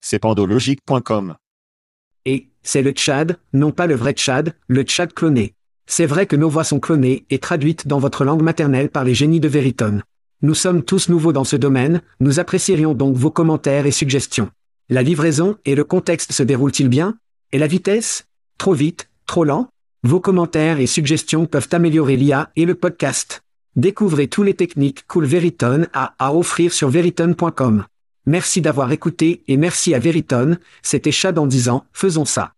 C'est pandologique.com. Et, c'est le Tchad, non pas le vrai Tchad, le Tchad cloné. C'est vrai que nos voix sont clonées et traduites dans votre langue maternelle par les génies de Veritone. Nous sommes tous nouveaux dans ce domaine, nous apprécierions donc vos commentaires et suggestions. La livraison et le contexte se déroulent-ils bien? Et la vitesse? Trop vite? Trop lent? Vos commentaires et suggestions peuvent améliorer l'IA et le podcast. Découvrez tous les techniques Cool Veritone a à offrir sur veritone.com. Merci d'avoir écouté et merci à Veritone, c'était Chad en disant, faisons ça.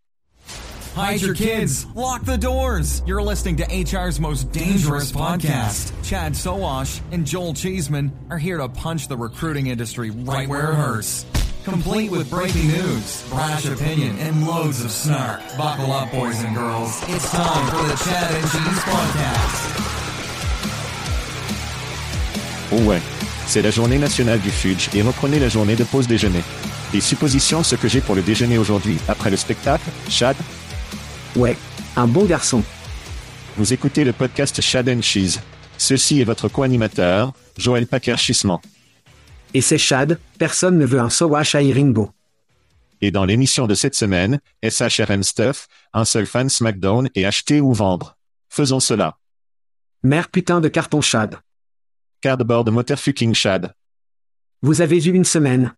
Hide your kids. Lock the doors. You're listening to HR's most dangerous podcast. Chad Soash and Joel Cheeseman are here to punch the recruiting industry right where it hurts. Complete with breaking news, brash opinion, and loads of snark. Buckle up, boys and girls. It's time for the Chad and Cheese podcast. Oh ouais. C'est la journée nationale du fudge et reprenez la journée de pause déjeuner. Des suppositions ce que j'ai pour le déjeuner aujourd'hui, après le spectacle, Chad? Ouais, un bon garçon. Vous écoutez le podcast Chad and Cheese. Ceci est votre co-animateur, Joël Packer-Chissement. Et c'est Chad, personne ne veut un Sowash à Rimbo. Et dans l'émission de cette semaine, SHRM Stuff, un seul fan SmackDown et acheter ou vendre. Faisons cela. Mère putain de carton Chad. Cardboard motor fucking Chad. Vous avez eu une semaine.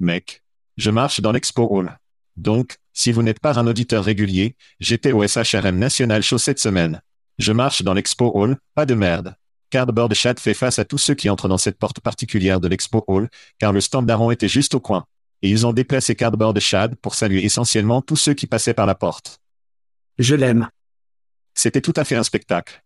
Mec. Je marche dans l'Expo Hall. Donc, si vous n'êtes pas un auditeur régulier, j'étais au SHRM National Show cette semaine. Je marche dans l'Expo Hall, pas de merde. Cardboard Chat fait face à tous ceux qui entrent dans cette porte particulière de l'Expo Hall, car le stand d'Aaron était juste au coin. Et ils ont déplacé Cardboard Chad pour saluer essentiellement tous ceux qui passaient par la porte. Je l'aime. C'était tout à fait un spectacle.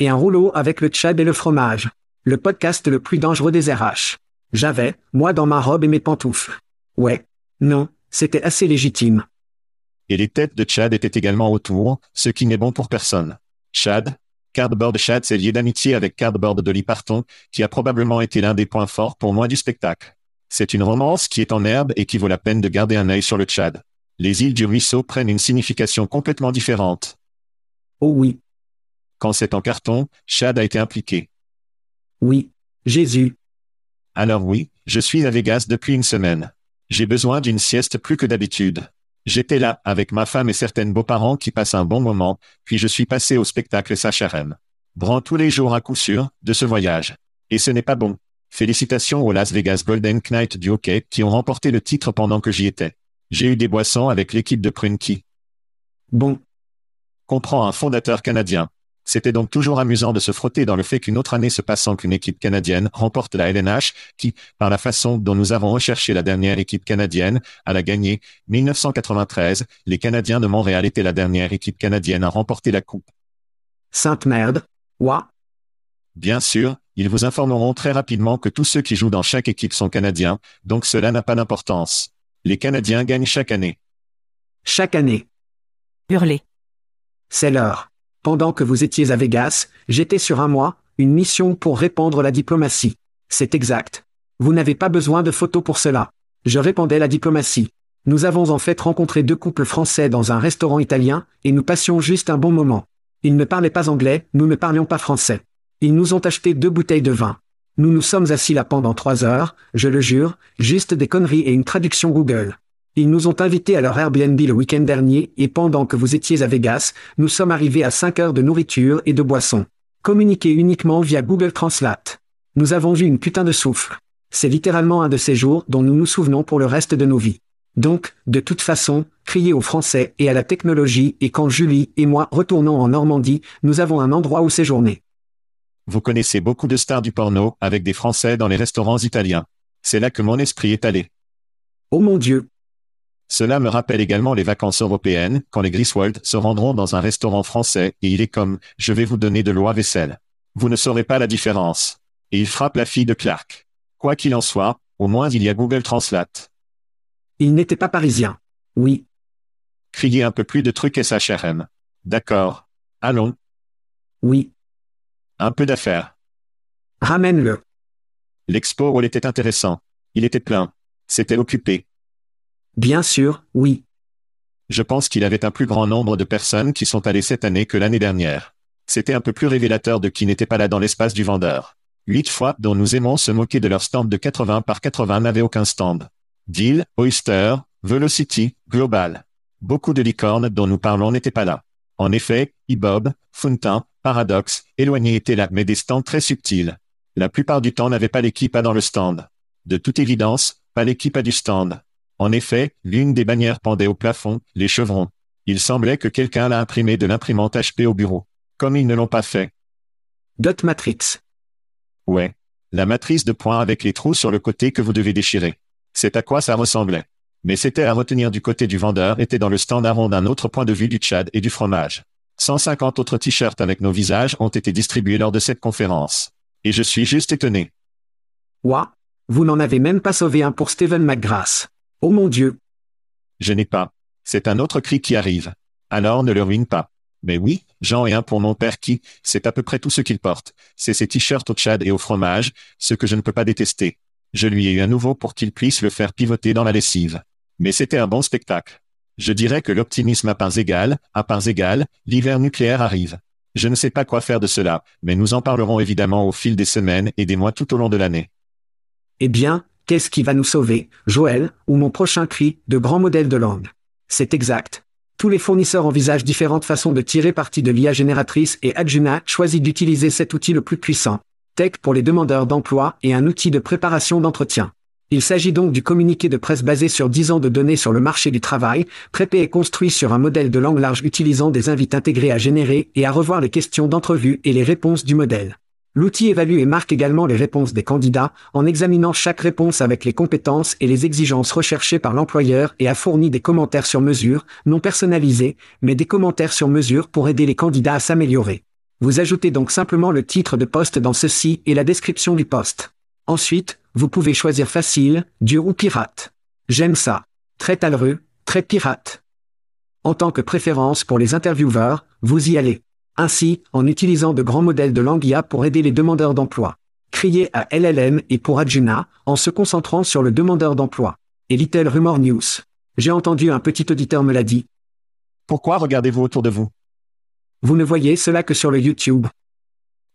Et un rouleau avec le Tchad et le fromage. Le podcast le plus dangereux des RH. J'avais, moi dans ma robe et mes pantoufles. Ouais. Non, c'était assez légitime. Et les têtes de Chad étaient également autour, ce qui n'est bon pour personne. Chad, Cardboard Chad s'est lié d'amitié avec Cardboard Dolly Parton, qui a probablement été l'un des points forts pour moi du spectacle. C'est une romance qui est en herbe et qui vaut la peine de garder un œil sur le Tchad. Les îles du ruisseau prennent une signification complètement différente. Oh oui. Quand c'est en carton, Chad a été impliqué. Oui. Jésus. Alors oui, je suis à Vegas depuis une semaine. J'ai besoin d'une sieste plus que d'habitude. J'étais là, avec ma femme et certaines beaux-parents qui passent un bon moment, puis je suis passé au spectacle SHRM. Brand tous les jours à coup sûr, de ce voyage. Et ce n'est pas bon. Félicitations aux Las Vegas Golden Knight du hockey qui ont remporté le titre pendant que j'y étais. J'ai eu des boissons avec l'équipe de Prunky. Bon. Comprend un fondateur canadien. C'était donc toujours amusant de se frotter dans le fait qu'une autre année se passant qu'une équipe canadienne remporte la LNH, qui, par la façon dont nous avons recherché la dernière équipe canadienne, à la gagner, 1993, les Canadiens de Montréal étaient la dernière équipe canadienne à remporter la coupe. Sainte merde. Ouah. Bien sûr, ils vous informeront très rapidement que tous ceux qui jouent dans chaque équipe sont canadiens, donc cela n'a pas d'importance. Les Canadiens gagnent chaque année. Chaque année. Hurler. C'est l'heure. Pendant que vous étiez à Vegas, j'étais sur un mois, une mission pour répandre la diplomatie. C'est exact. Vous n'avez pas besoin de photos pour cela. Je répandais la diplomatie. Nous avons en fait rencontré deux couples français dans un restaurant italien, et nous passions juste un bon moment. Ils ne parlaient pas anglais, nous ne parlions pas français. Ils nous ont acheté deux bouteilles de vin. Nous nous sommes assis là pendant trois heures, je le jure, juste des conneries et une traduction Google. Ils nous ont invités à leur Airbnb le week-end dernier et pendant que vous étiez à Vegas, nous sommes arrivés à 5 heures de nourriture et de boissons. Communiqués uniquement via Google Translate. Nous avons vu une putain de souffle. C'est littéralement un de ces jours dont nous nous souvenons pour le reste de nos vies. Donc, de toute façon, criez aux Français et à la technologie et quand Julie et moi retournons en Normandie, nous avons un endroit où séjourner. Vous connaissez beaucoup de stars du porno avec des Français dans les restaurants italiens. C'est là que mon esprit est allé. Oh mon Dieu, Cela me rappelle également les vacances européennes, quand les Griswold se rendront dans un restaurant français et il est comme, je vais vous donner de l'eau à vaisselle. Vous ne saurez pas la différence. Et il frappe la fille de Clark. Quoi qu'il en soit, au moins il y a Google Translate. il n'était pas parisien. Oui, Criez un peu plus de trucs SHRM. D'accord. Allons, oui, un peu d'affaires. ramène-le. L'expo était intéressant. Il était plein. C'était occupé. Bien sûr, oui. Je pense qu'il avait un plus grand nombre de personnes qui sont allées cette année que l'année dernière. C'était un peu plus révélateur de qui n'était pas là dans l'espace du vendeur. Huit fois dont nous aimons se moquer de leur stand de 80 par 80 n'avaient aucun stand. Deal, Oyster, Velocity, Global. Beaucoup de licornes dont nous parlons n'étaient pas là. En effet, iBob, Fountain, Paradox, éloignés étaient là, mais des stands très subtils. La plupart du temps n'avait pas l'équipe à dans le stand. De toute évidence, pas l'équipe à du stand. En effet, l'une des bannières pendait au plafond, les chevrons. Il semblait que quelqu'un l'a imprimé de l'imprimante HP au bureau. Comme ils ne l'ont pas fait. Dot Matrix. Ouais. La matrice de points avec les trous sur le côté que vous devez déchirer. C'est à quoi ça ressemblait. Mais c'était à retenir du côté du vendeur était dans le stand rond d'un autre point de vue du Tchad et du fromage. 150 autres t-shirts avec nos visages ont été distribués lors de cette conférence. Et je suis juste étonné. Ouah, vous n'en avez même pas sauvé un pour Steven McGrath. Oh mon Dieu, Je n'ai pas. C'est un autre cri qui arrive. Alors ne le ruine pas. Mais oui, j'en ai un pour mon père qui, c'est à peu près tout ce qu'il porte. C'est ses t-shirts au Tchad et au fromage, ce que je ne peux pas détester. Je lui ai eu un nouveau pour qu'il puisse le faire pivoter dans la lessive. Mais c'était un bon spectacle. Je dirais que l'optimisme à parts égales, à parts égales, l'hiver nucléaire arrive. Je ne sais pas quoi faire de cela, mais nous en parlerons évidemment au fil des semaines et des mois tout au long de l'année. eh bien, qu'est-ce qui va nous sauver, Joël, ou mon prochain cri, de grand modèle de langue? C'est exact. Tous les fournisseurs envisagent différentes façons de tirer parti de l'IA génératrice et Adjuna choisit d'utiliser cet outil le plus puissant. Tech pour les demandeurs d'emploi et un outil de préparation d'entretien. Il s'agit donc du communiqué de presse basé sur 10 ans de données sur le marché du travail, préparé et construit sur un modèle de langue large utilisant des invites intégrés à générer et à revoir les questions d'entrevue et les réponses du modèle. L'outil évalue et marque également les réponses des candidats, en examinant chaque réponse avec les compétences et les exigences recherchées par l'employeur et a fourni des commentaires sur mesure, non personnalisés, mais des commentaires sur mesure pour aider les candidats à s'améliorer. Vous ajoutez donc simplement le titre de poste dans ceci et la description du poste. Ensuite, vous pouvez choisir facile, dur ou pirate. J'aime ça. Très talreux, très pirate. En tant que préférence pour les intervieweurs, vous y allez. Ainsi, en utilisant de grands modèles de langue IA pour aider les demandeurs d'emploi. Criez à LLM et pour Adjuna, en se concentrant sur le demandeur d'emploi. Et Little Rumor News. J'ai entendu un petit auditeur me l'a dit. Pourquoi regardez-vous autour de vous? Vous ne voyez cela que sur le YouTube.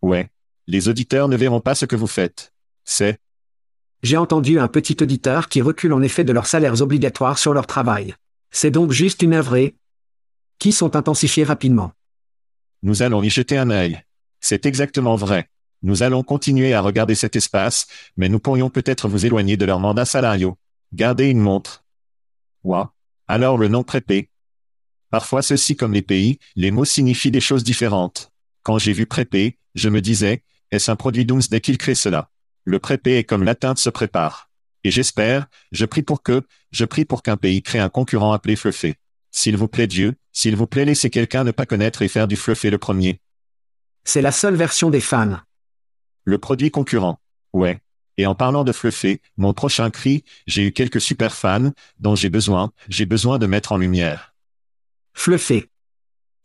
Ouais. Les auditeurs ne verront pas ce que vous faites. C'est, J'ai entendu un petit auditeur qui recule en effet de leurs salaires obligatoires sur leur travail. C'est donc juste une et qui sont intensifiés rapidement. Nous allons y jeter un œil. C'est exactement vrai. Nous allons continuer à regarder cet espace, mais nous pourrions peut-être vous éloigner de leurs mandats salariaux. Gardez une montre. Ouah. Alors le nom prépé. Parfois ceci comme les pays, les mots signifient des choses différentes. Quand j'ai vu prépé, je me disais, est-ce un produit Doomsday qu'il crée cela? Le prépé est comme l'atteinte se prépare. Et j'espère, je prie pour que, je prie pour qu'un pays crée un concurrent appelé Fluffé. S'il vous plaît Dieu, s'il vous plaît laissez quelqu'un ne pas connaître et faire du Fluffé le premier. C'est la seule version des fans. Le produit concurrent. Ouais. Et en parlant de Fluffé, mon prochain cri, j'ai eu quelques super fans, dont j'ai besoin, j'ai besoin de mettre en lumière. Fluffé.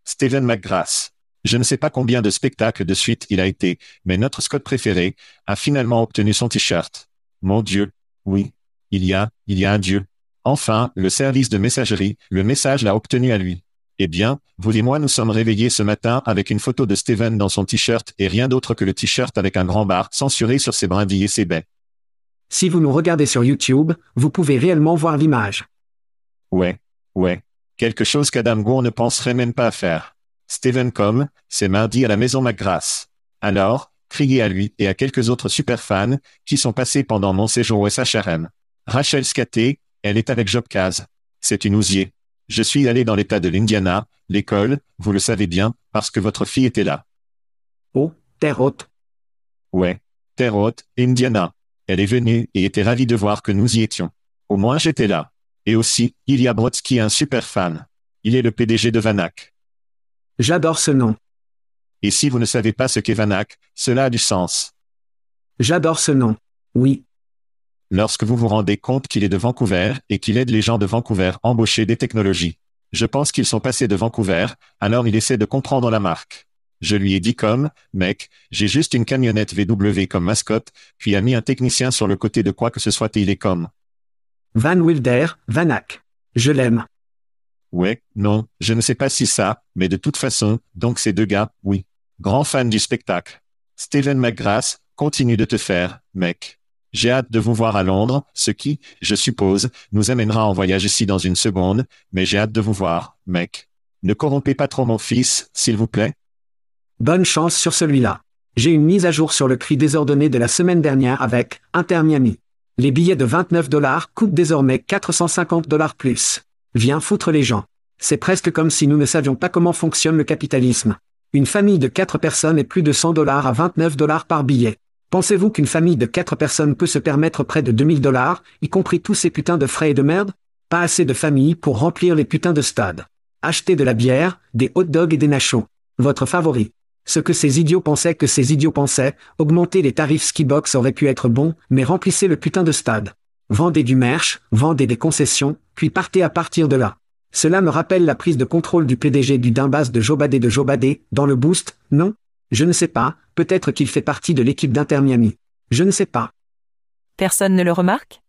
Steven McGrath. Je ne sais pas combien de spectacles de suite il a été, mais notre Scott préféré, a finalement obtenu son t-shirt. Mon Dieu. Oui. Il y a, il y a un Dieu. Enfin, le service de messagerie, le message l'a obtenu à lui. Eh bien, vous et moi nous sommes réveillés ce matin avec une photo de Steven dans son t-shirt et rien d'autre que le t-shirt avec un grand bar censuré sur ses brindilles et ses baies. Si vous nous regardez sur YouTube, vous pouvez réellement voir l'image. Ouais, ouais. Quelque chose qu'Adam Gour ne penserait même pas à faire. Steven Com, c'est mardi à la maison McGrath. Alors, criez à lui et à quelques autres super fans qui sont passés pendant mon séjour au SHRM. Rachel Skaté, Elle est avec Jobcaz. C'est une ousier. Je suis allé dans l'état de l'Indiana, l'école, vous le savez bien, parce que votre fille était là. Oh, terre haute. Ouais. Terre haute, Indiana. Elle est venue et était ravie de voir que nous y étions. Au moins j'étais là. Et aussi, Ilya Brodsky est un super fan. Il est le PDG de Vanak. J'adore ce nom. Et si vous ne savez pas ce qu'est Vanak, cela a du sens. J'adore ce nom. Oui. Lorsque vous vous rendez compte qu'il est de Vancouver et qu'il aide les gens de Vancouver à embaucher des technologies. Je pense qu'ils sont passés de Vancouver, alors il essaie de comprendre la marque. Je lui ai dit comme, mec, j'ai juste une camionnette VW comme mascotte, puis a mis un technicien sur le côté de quoi que ce soit et il est comme. Van Wilder, Vanak. Je l'aime. Ouais, non, je ne sais pas si ça, mais de toute façon, donc ces deux gars, oui. Grand fan du spectacle. Steven McGrath, continue de te faire, mec. J'ai hâte de vous voir à Londres, ce qui, je suppose, nous amènera en voyage ici dans une seconde, mais j'ai hâte de vous voir, mec. Ne corrompez pas trop mon fils, s'il vous plaît. Bonne chance sur celui-là. J'ai une mise à jour sur le prix désordonné de la semaine dernière avec Inter Miami. Les billets de 29 dollars coûtent désormais 450 dollars plus. Viens foutre les gens. C'est presque comme si nous ne savions pas comment fonctionne le capitalisme. Une famille de 4 personnes est plus de 100 dollars à 29 dollars par billet. Pensez-vous qu'une famille de 4 personnes peut se permettre près de 2000 dollars, y compris tous ces putains de frais et de merde? Pas assez de familles pour remplir les putains de stades. Achetez de la bière, des hot dogs et des nachos. Votre favori. Ce que ces idiots pensaient que ces idiots pensaient, augmenter les tarifs skibox aurait pu être bon, mais remplissez le putain de stade. Vendez du merch, vendez des concessions, puis partez à partir de là. Cela me rappelle la prise de contrôle du PDG du Dimbas de Jobadé de Jobadé, dans le boost, non? Je ne sais pas, peut-être qu'il fait partie de l'équipe d'Inter Miami. Je ne sais pas. Personne ne le remarque?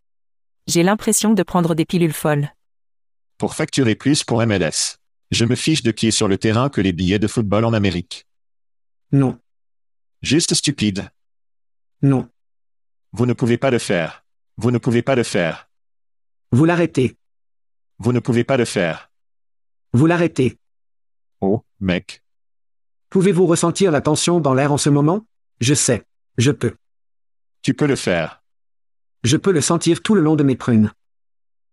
J'ai l'impression de prendre des pilules folles. Pour facturer plus pour MLS. Je me fiche de qui est sur le terrain que les billets de football en Amérique. Non. Juste stupide. Non. Vous ne pouvez pas le faire. Vous ne pouvez pas le faire. Vous l'arrêtez. Vous ne pouvez pas le faire. Vous l'arrêtez. Oh, mec. Pouvez-vous ressentir la tension dans l'air en ce moment? Je sais. Je peux. Tu peux le faire. Je peux le sentir tout le long de mes prunes.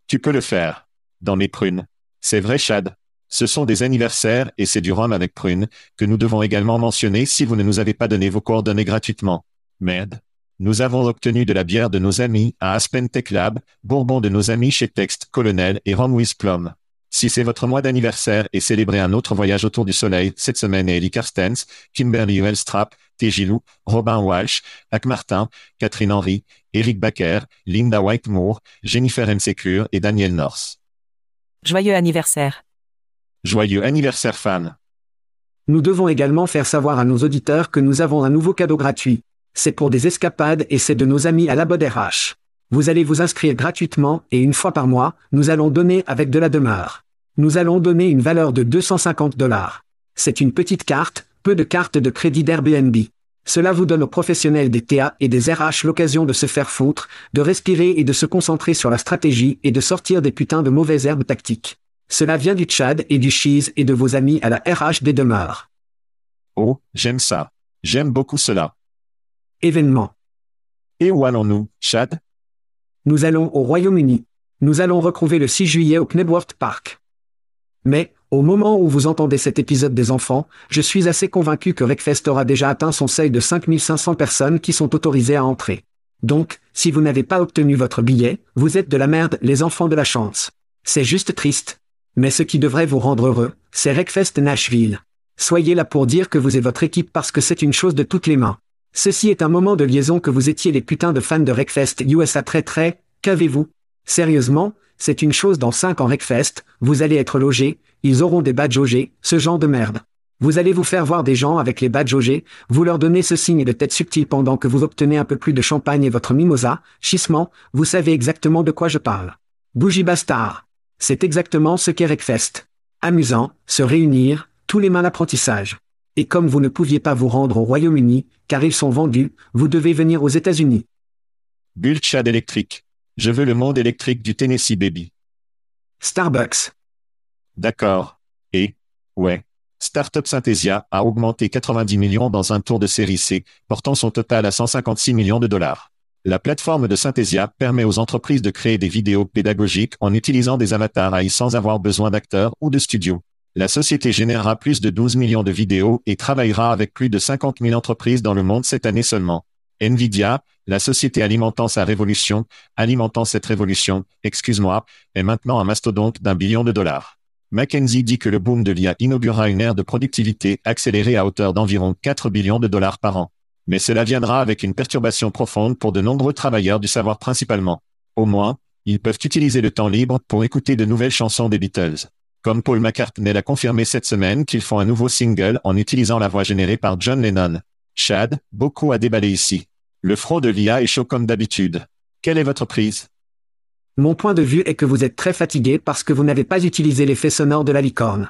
Tu peux le faire. Dans mes prunes. C'est vrai, Chad. Ce sont des anniversaires et c'est du rhum avec prunes, que nous devons également mentionner si vous ne nous avez pas donné vos coordonnées gratuitement. Merde. Nous avons obtenu de la bière de nos amis à Aspen Tech Lab, bourbon de nos amis chez Text Colonel et Rum with Plum. Si c'est votre mois d'anniversaire et célébrer un autre voyage autour du soleil cette semaine et Ellie Carstens, Kimberly Wellstrap, T. Gilou, Robin Walsh, Hack Martin, Catherine Henry, Eric Baker, Linda Whitemore, Jennifer M. Secure et Daniel North. Joyeux anniversaire. Joyeux anniversaire fan. Nous devons également faire savoir à nos auditeurs que nous avons un nouveau cadeau gratuit. C'est pour des escapades et c'est de nos amis à la Bod RH. Vous allez vous inscrire gratuitement et une fois par mois, nous allons donner avec de la demeure. Nous allons donner une valeur de 250 dollars. C'est une petite carte, peu de cartes de crédit d'Airbnb. Cela vous donne aux professionnels des TA et des RH l'occasion de se faire foutre, de respirer et de se concentrer sur la stratégie et de sortir des putains de mauvaises herbes tactiques. Cela vient du Tchad et du Cheese et de vos amis à la RH des demeures. Oh, j'aime ça. J'aime beaucoup cela. Événement. Et où allons-nous, Chad Nous allons au Royaume-Uni. Nous allons retrouver le 6 juillet au Knebworth Park. Mais, au moment où vous entendez cet épisode des enfants, je suis assez convaincu que Wreckfest aura déjà atteint son seuil de 5500 personnes qui sont autorisées à entrer. Donc, si vous n'avez pas obtenu votre billet, vous êtes de la merde, les enfants de la chance. C'est juste triste. Mais ce qui devrait vous rendre heureux, c'est Wreckfest Nashville. Soyez là pour dire que vous êtes votre équipe parce que c'est une chose de toutes les mains. Ceci est un moment de liaison que vous étiez les putains de fans de Wreckfest USA très très, qu'avez-vous? Sérieusement, c'est une chose dans 5 ans Wreckfest, vous allez être logé, ils auront des badges OG, ce genre de merde. Vous allez vous faire voir des gens avec les badges OG, vous leur donnez ce signe de tête subtil pendant que vous obtenez un peu plus de champagne et votre mimosa, chissement, vous savez exactement de quoi je parle. Bougie bastard. C'est exactement ce qu'est Wreckfest. Amusant, se réunir, tous les mains d'apprentissage. Et comme vous ne pouviez pas vous rendre au Royaume-Uni, car ils sont vendus, vous devez venir aux États-Unis. Bull Chad électrique. Je veux le monde électrique du Tennessee Baby. Starbucks. D'accord. Et, ouais. Startup Synthesia a augmenté 90 millions dans un tour de série C, portant son total à 156 millions de dollars. La plateforme de Synthesia permet aux entreprises de créer des vidéos pédagogiques en utilisant des avatars AI sans avoir besoin d'acteurs ou de studios. La société générera plus de 12 millions de vidéos et travaillera avec plus de 50 000 entreprises dans le monde cette année seulement. Nvidia, la société alimentant sa révolution, alimentant cette révolution, excuse-moi, est maintenant un mastodonte d'un billion de dollars. McKenzie dit que le boom de l'IA inaugurera une ère de productivité accélérée à hauteur d'environ 4 billions de dollars par an. Mais cela viendra avec une perturbation profonde pour de nombreux travailleurs du savoir principalement. Au moins, ils peuvent utiliser le temps libre pour écouter de nouvelles chansons des Beatles. Comme Paul McCartney l'a confirmé cette semaine qu'ils font un nouveau single en utilisant la voix générée par John Lennon. Chad, beaucoup à déballer ici. Le front de l'IA est chaud comme d'habitude. Quelle est votre prise? Mon point de vue est que vous êtes très fatigué parce que vous n'avez pas utilisé l'effet sonore de la licorne.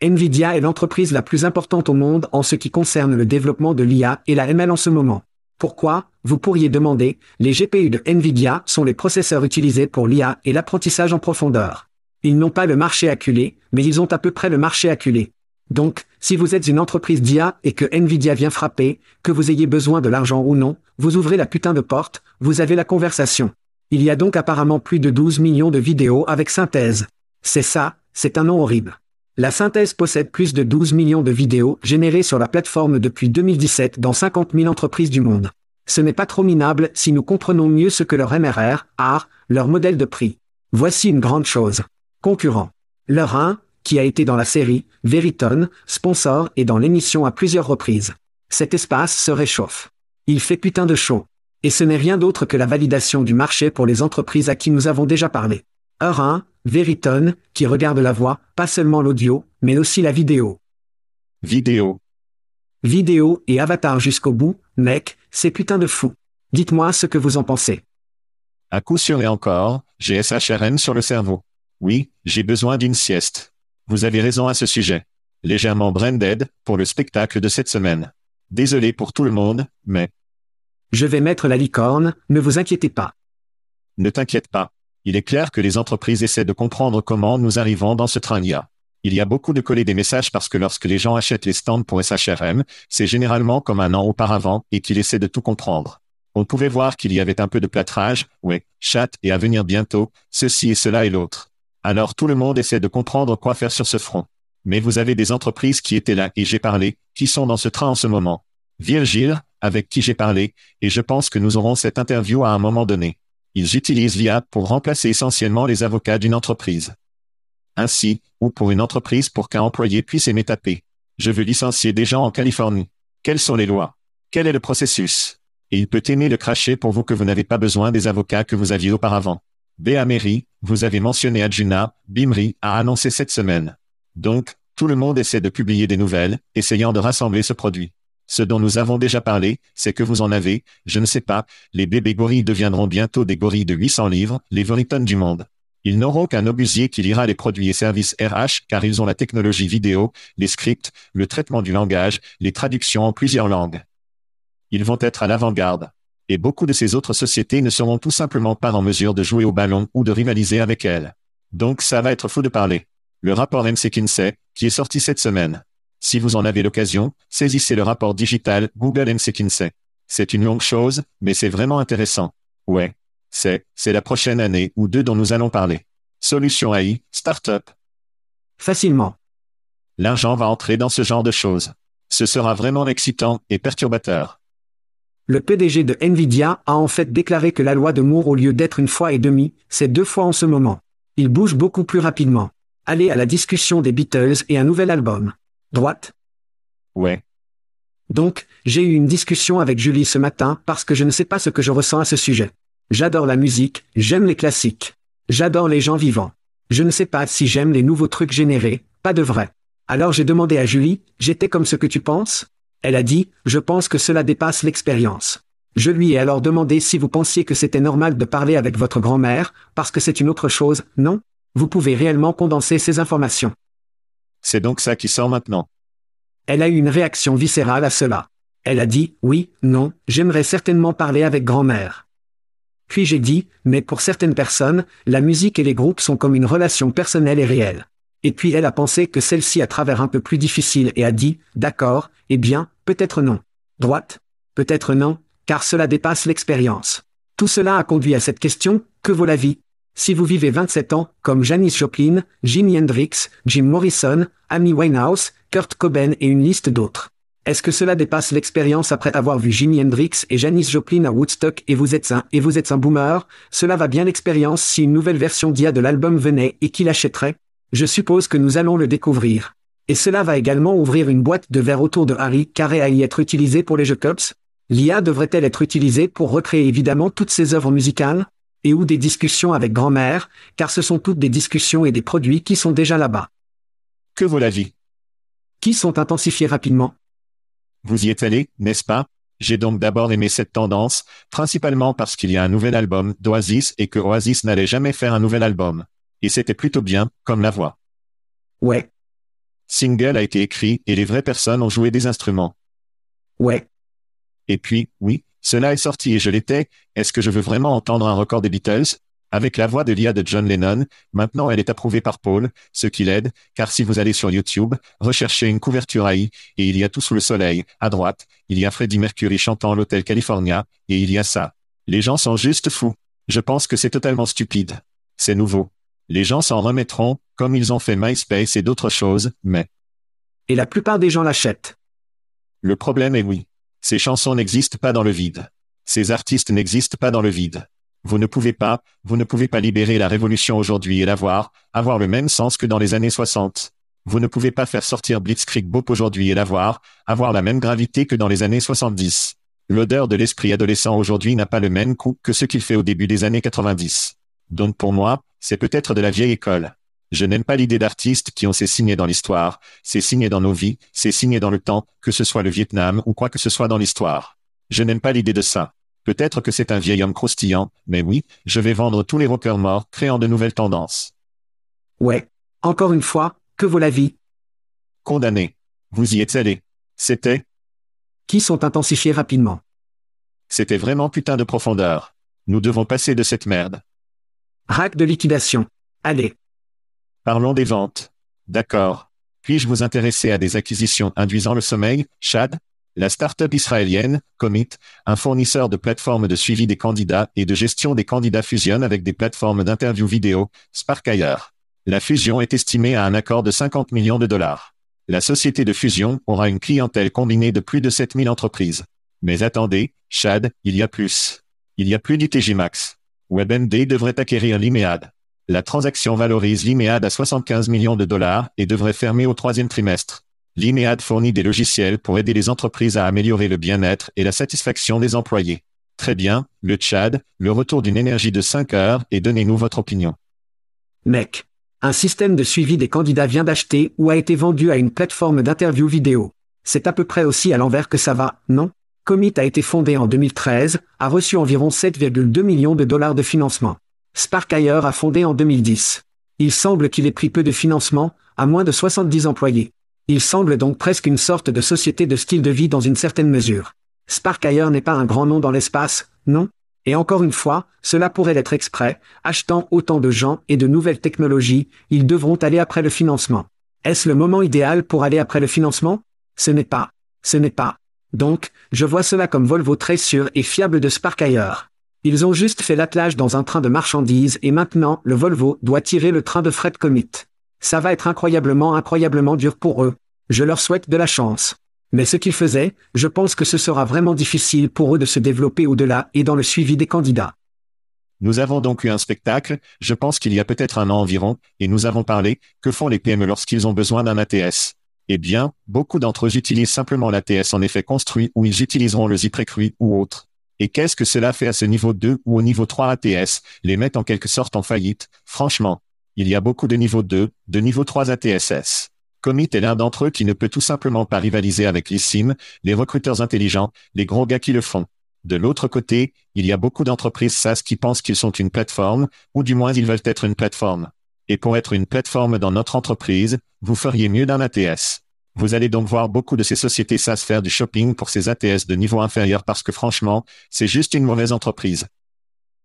Nvidia est l'entreprise la plus importante au monde en ce qui concerne le développement de l'IA et la ML en ce moment. Pourquoi? Vous pourriez demander, les GPU de Nvidia sont les processeurs utilisés pour l'IA et l'apprentissage en profondeur. Ils n'ont pas le marché acculé, mais ils ont à peu près le marché acculé. Donc, si vous êtes une entreprise d'IA et que Nvidia vient frapper, que vous ayez besoin de l'argent ou non, vous ouvrez la putain de porte, vous avez la conversation. Il y a donc apparemment plus de 12 millions de vidéos avec synthèse. C'est ça, c'est un nom horrible. La synthèse possède plus de 12 millions de vidéos générées sur la plateforme depuis 2017 dans 50 000 entreprises du monde. Ce n'est pas trop minable si nous comprenons mieux ce que leur MRR, AR, leur modèle de prix. Voici une grande chose. Concurrent. Leur 1, qui a été dans la série, Veritone, sponsor et dans l'émission à plusieurs reprises. Cet espace se réchauffe. Il fait putain de chaud. Et ce n'est rien d'autre que la validation du marché pour les entreprises à qui nous avons déjà parlé. Heure 1, Veritone, qui regarde la voix, pas seulement l'audio, mais aussi la vidéo. Vidéo. Vidéo et avatar jusqu'au bout, mec, c'est putain de fou. Dites-moi ce que vous en pensez. À coup sûr et encore, j'ai SHRM sur le cerveau. Oui, j'ai besoin d'une sieste. Vous avez raison à ce sujet. Légèrement branded pour le spectacle de cette semaine. Désolé pour tout le monde, mais... Je vais mettre la licorne, ne vous inquiétez pas. Ne t'inquiète pas. Il est clair que les entreprises essaient de comprendre comment nous arrivons dans ce train IA. Il y a beaucoup de coller des messages parce que lorsque les gens achètent les stands pour SHRM, c'est généralement comme un an auparavant et qu'ils essaient de tout comprendre. On pouvait voir qu'il y avait un peu de plâtrage, oui, chat et à venir bientôt, ceci et cela et l'autre. Alors tout le monde essaie de comprendre quoi faire sur ce front. Mais vous avez des entreprises qui étaient là et j'ai parlé, qui sont dans ce train en ce moment. Virgile, avec qui j'ai parlé, et je pense que nous aurons cette interview à un moment donné. Ils utilisent l'IA pour remplacer essentiellement les avocats d'une entreprise. Ainsi, ou pour une entreprise pour qu'un employé puisse aimer taper. Je veux licencier des gens en Californie. Quelles sont les lois? Quel est le processus? Et il peut aimer le cracher pour vous que vous n'avez pas besoin des avocats que vous aviez auparavant. Béa Mary, vous avez mentionné Adjuna, Bimri a annoncé cette semaine. Donc, tout le monde essaie de publier des nouvelles, essayant de rassembler ce produit. Ce dont nous avons déjà parlé, c'est que vous en avez, je ne sais pas, les bébés gorilles deviendront bientôt des gorilles de 800 livres, les Veritons du monde. Ils n'auront qu'un obusier qui lira les produits et services RH car ils ont la technologie vidéo, les scripts, le traitement du langage, les traductions en plusieurs langues. Ils vont être à l'avant-garde et beaucoup de ces autres sociétés ne seront tout simplement pas en mesure de jouer au ballon ou de rivaliser avec elles. Donc ça va être fou de parler. Le rapport MC Kinsey, qui est sorti cette semaine. Si vous en avez l'occasion, saisissez le rapport digital Google MC Kinsey. C'est une longue chose, mais c'est vraiment intéressant. Ouais. C'est, c'est la prochaine année ou deux dont nous allons parler. Solution AI, Startup. Facilement. L'argent va entrer dans ce genre de choses. Ce sera vraiment excitant et perturbateur. Le PDG de Nvidia a en fait déclaré que la loi de Moore au lieu d'être une fois et demie, c'est deux fois en ce moment. Il bouge beaucoup plus rapidement. Allez à la discussion des Beatles et un nouvel album. Droite Ouais. Donc, j'ai eu une discussion avec Julie ce matin parce que je ne sais pas ce que je ressens à ce sujet. J'adore la musique, j'aime les classiques. J'adore les gens vivants. Je ne sais pas si j'aime les nouveaux trucs générés, pas de vrai. Alors j'ai demandé à Julie, j'étais comme ce que tu penses? Elle a dit, je pense que cela dépasse l'expérience. Je lui ai alors demandé si vous pensiez que c'était normal de parler avec votre grand-mère, parce que c'est une autre chose, non? Vous pouvez réellement condenser ces informations. C'est donc ça qui sort maintenant. Elle a eu une réaction viscérale à cela. Elle a dit, oui, non, j'aimerais certainement parler avec grand-mère. Puis j'ai dit, mais pour certaines personnes, la musique et les groupes sont comme une relation personnelle et réelle. Et puis elle a pensé que celle-ci à travers un peu plus difficile et a dit, d'accord, eh bien, peut-être non. Droite? Peut-être non, car cela dépasse l'expérience. Tout cela a conduit à cette question, que vaut la vie? Si vous vivez 27 ans, comme Janis Joplin, Jimi Hendrix, Jim Morrison, Amy Winehouse, Kurt Cobain et une liste d'autres. Est-ce que cela dépasse l'expérience après avoir vu Jimi Hendrix et Janis Joplin à Woodstock et vous êtes un et vous êtes un boomer? Cela va bien l'expérience si une nouvelle version d'IA de l'album venait et qui l'achèterait Je suppose que nous allons le découvrir. Et cela va également ouvrir une boîte de verre autour de Harry carré à y être utilisé pour les jeux Cops L'IA devrait-elle être utilisée pour recréer évidemment toutes ces œuvres musicales Et ou des discussions avec grand-mère, car ce sont toutes des discussions et des produits qui sont déjà là-bas. Que vaut la vie Qui sont intensifiés rapidement? Vous y êtes allé, n'est-ce pas? J'ai donc d'abord aimé cette tendance, principalement parce qu'il y a un nouvel album d'Oasis et que Oasis n'allait jamais faire un nouvel album. Et c'était plutôt bien, comme la voix. Ouais. Single a été écrit et les vraies personnes ont joué des instruments. Ouais. Et puis, oui, cela est sorti et je l'étais. Est-ce que je veux vraiment entendre un record des Beatles? Avec la voix de l'IA de John Lennon, maintenant elle est approuvée par Paul, ce qui l'aide, car si vous allez sur YouTube, recherchez une couverture AI, et il y a tout sous le soleil, à droite, il y a Freddie Mercury chantant l'Hôtel California, et il y a ça. Les gens sont juste fous. Je pense que c'est totalement stupide. C'est nouveau. Les gens s'en remettront, comme ils ont fait MySpace et d'autres choses, mais... Et la plupart des gens l'achètent. Le problème est oui. Ces chansons n'existent pas dans le vide. Ces artistes n'existent pas dans le vide. Vous ne pouvez pas, vous ne pouvez pas libérer la révolution aujourd'hui et l'avoir, avoir le même sens que dans les années 60. Vous ne pouvez pas faire sortir Blitzkrieg Bop aujourd'hui et l'avoir, avoir la même gravité que dans les années 70. L'odeur de l'esprit adolescent aujourd'hui n'a pas le même coup que ce qu'il fait au début des années 90. Donc pour moi, c'est peut-être de la vieille école. Je n'aime pas l'idée d'artistes qui ont ces signes dans l'histoire, ces signes dans nos vies, ces signes dans le temps, que ce soit le Vietnam ou quoi que ce soit dans l'histoire. Je n'aime pas l'idée de ça. Peut-être que c'est un vieil homme croustillant, mais oui, je vais vendre tous les rockers morts, créant de nouvelles tendances. Ouais. Encore une fois, que vaut la vie? Condamné. Vous y êtes allé. C'était? Qui sont intensifiés rapidement C'était vraiment putain de profondeur. Nous devons passer de cette merde. Rack de liquidation. Allez. Parlons des ventes. D'accord. Puis-je vous intéresser à des acquisitions induisant le sommeil, Chad? La start-up israélienne, Commit, un fournisseur de plateformes de suivi des candidats et de gestion des candidats fusionne avec des plateformes d'interview vidéo, Sparkire. La fusion est estimée à un accord de 50 millions de dollars. La société de fusion aura une clientèle combinée de plus de 7000 entreprises. Mais attendez, Chad, il y a plus. Il y a plus du TG Max. WebMD devrait acquérir l'Imead. La transaction valorise l'IMEAD à 75 millions de dollars et devrait fermer au troisième trimestre. L'IMEAD fournit des logiciels pour aider les entreprises à améliorer le bien-être et la satisfaction des employés. Très bien, le Tchad, le retour d'une énergie de 5 heures et donnez-nous votre opinion. Mec. Un système de suivi des candidats vient d'acheter ou a été vendu à une plateforme d'interview vidéo. C'est à peu près aussi à l'envers que ça va, non? Commit a été fondé en 2013, a reçu environ 7,2 millions de dollars de financement. Sparkire a fondé en 2010. Il semble qu'il ait pris peu de financement, à moins de 70 employés. Il semble donc presque une sorte de société de style de vie dans une certaine mesure. Sparkire n'est pas un grand nom dans l'espace, non? Et encore une fois, cela pourrait l'être exprès, achetant autant de gens et de nouvelles technologies, ils devront aller après le financement. Est-ce le moment idéal pour aller après le financement? Ce n'est pas. Ce n'est pas. Donc, je vois cela comme Volvo très sûr et fiable de Sparkire. Ils ont juste fait l'attelage dans un train de marchandises et maintenant, le Volvo doit tirer le train de fret commit. Ça va être incroyablement incroyablement dur pour eux. Je leur souhaite de la chance. Mais ce qu'ils faisaient, je pense que ce sera vraiment difficile pour eux de se développer au-delà et dans le suivi des candidats. Nous avons donc eu un spectacle, je pense qu'il y a peut-être un an environ, et nous avons parlé, que font les PME lorsqu'ils ont besoin d'un ATS Eh bien, beaucoup d'entre eux utilisent simplement l'ATS en effet construit ou ils utiliseront le ZIP ou autre. Et qu'est-ce que cela fait à ce niveau 2 ou au niveau 3 ATS, les mettent en quelque sorte en faillite, franchement. Il y a beaucoup de niveau 2, de niveau 3 ATSS. Commit est l'un d'entre eux qui ne peut tout simplement pas rivaliser avec les SIM, les recruteurs intelligents, les gros gars qui le font. De l'autre côté, il y a beaucoup d'entreprises SaaS qui pensent qu'ils sont une plateforme, ou du moins ils veulent être une plateforme. Et pour être une plateforme dans notre entreprise, vous feriez mieux d'un ATS. Vous allez donc voir beaucoup de ces sociétés SaaS faire du shopping pour ces ATS de niveau inférieur parce que franchement, c'est juste une mauvaise entreprise.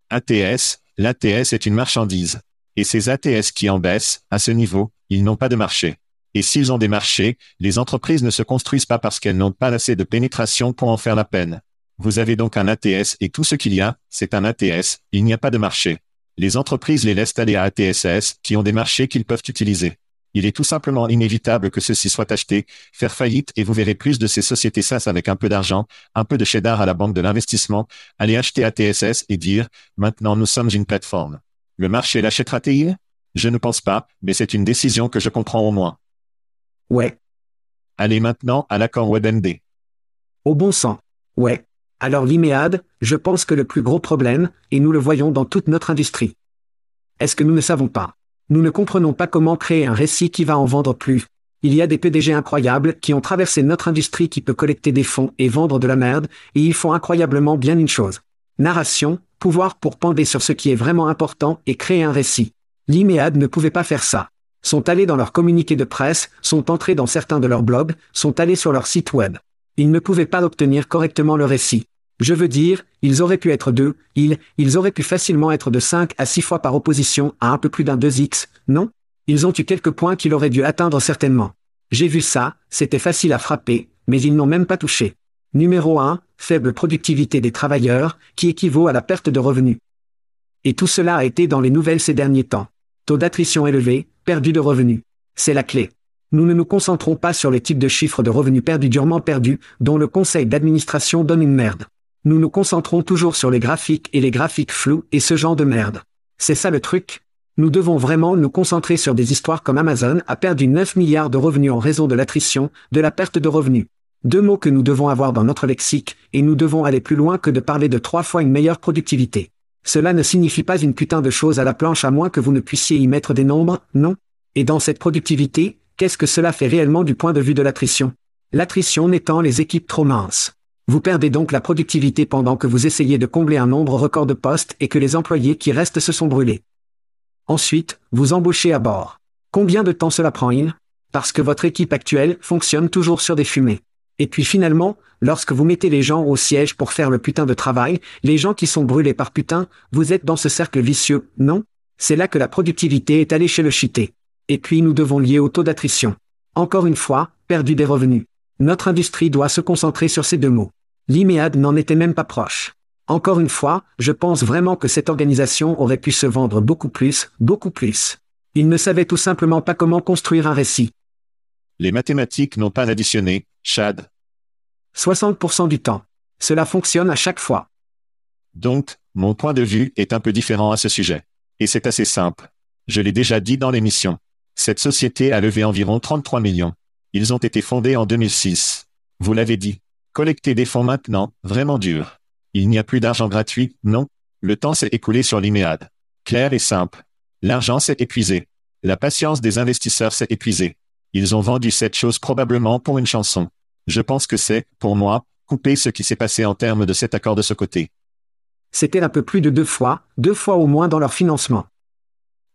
ATS, l'ATS est une marchandise. Et ces ATS qui en baissent, à ce niveau, ils n'ont pas de marché. Et s'ils ont des marchés, les entreprises ne se construisent pas parce qu'elles n'ont pas assez de pénétration pour en faire la peine. Vous avez donc un ATS et tout ce qu'il y a, c'est un ATS, il n'y a pas de marché. Les entreprises les laissent aller à ATSS qui ont des marchés qu'ils peuvent utiliser. Il est tout simplement inévitable que ceci soit acheté, faire faillite et vous verrez plus de ces sociétés SaaS avec un peu d'argent, un peu de cheddar à la banque de l'investissement, aller acheter ATSS et dire, maintenant nous sommes une plateforme. Le marché l'achètera-t-il Je ne pense pas, mais c'est une décision que je comprends au moins. Ouais. Allez maintenant à l'accord WebMD. Au bon sang. Ouais. Alors l'IMEAD, je pense que le plus gros problème, et nous le voyons dans toute notre industrie. Est-ce que nous ne savons pas? Nous ne comprenons pas comment créer un récit qui va en vendre plus. Il y a des PDG incroyables qui ont traversé notre industrie qui peut collecter des fonds et vendre de la merde, et ils font incroyablement bien une chose. Narration, pouvoir pour ponder sur ce qui est vraiment important et créer un récit. L'IMEAD ne pouvait pas faire ça. Sont allés dans leurs communiqués de presse, sont entrés dans certains de leurs blogs, sont allés sur leur site web. Ils ne pouvaient pas obtenir correctement le récit. Je veux dire, ils auraient pu être deux, ils, ils auraient pu facilement être de 5 à 6 fois par opposition à un peu plus d'un 2x, non? Ils ont eu quelques points qu'il aurait dû atteindre certainement. J'ai vu ça, c'était facile à frapper, mais ils n'ont même pas touché. Numéro 1, faible productivité des travailleurs, qui équivaut à la perte de revenus. Et tout cela a été dans les nouvelles ces derniers temps. Taux d'attrition élevé, perdu de revenus. C'est la clé. Nous ne nous concentrons pas sur les types de chiffres de revenus perdus durement perdus, dont le conseil d'administration donne une merde. Nous nous concentrons toujours sur les graphiques et les graphiques flous et ce genre de merde. C'est ça le truc. Nous devons vraiment nous concentrer sur des histoires comme Amazon a perdu 9 milliards de revenus en raison de l'attrition, de la perte de revenus. Deux mots que nous devons avoir dans notre lexique, et nous devons aller plus loin que de parler de trois fois une meilleure productivité. Cela ne signifie pas une putain de chose à la planche à moins que vous ne puissiez y mettre des nombres, non? Et dans cette productivité, qu'est-ce que cela fait réellement du point de vue de l'attrition? L'attrition n'étant les équipes trop minces. Vous perdez donc la productivité pendant que vous essayez de combler un nombre record de postes et que les employés qui restent se sont brûlés. Ensuite, vous embauchez à bord. Combien de temps cela prend-il? Parce que votre équipe actuelle fonctionne toujours sur des fumées. Et puis finalement, lorsque vous mettez les gens au siège pour faire le putain de travail, les gens qui sont brûlés par putain, vous êtes dans ce cercle vicieux, non? C'est là que la productivité est allée chez le chité. Et puis nous devons lier au taux d'attrition. Encore une fois, perdu des revenus. Notre industrie doit se concentrer sur ces deux mots. L'IMEAD n'en était même pas proche. Encore une fois, je pense vraiment que cette organisation aurait pu se vendre beaucoup plus, beaucoup plus. Ils ne savaient tout simplement pas comment construire un récit. Les mathématiques n'ont pas additionné, Chad. 60% du temps. Cela fonctionne à chaque fois. Donc, mon point de vue est un peu différent à ce sujet. Et c'est assez simple. Je l'ai déjà dit dans l'émission. Cette société a levé environ 33 millions. Ils ont été fondés en 2006. Vous l'avez dit. Collecter des fonds maintenant, vraiment dur. Il n'y a plus d'argent gratuit, non. Le temps s'est écoulé sur l'IMEAD. Clair et simple. L'argent s'est épuisé. La patience des investisseurs s'est épuisée. Ils ont vendu cette chose probablement pour une chanson. Je pense que c'est, pour moi, couper ce qui s'est passé en termes de cet accord de ce côté. C'était un peu plus de deux fois, deux fois au moins dans leur financement.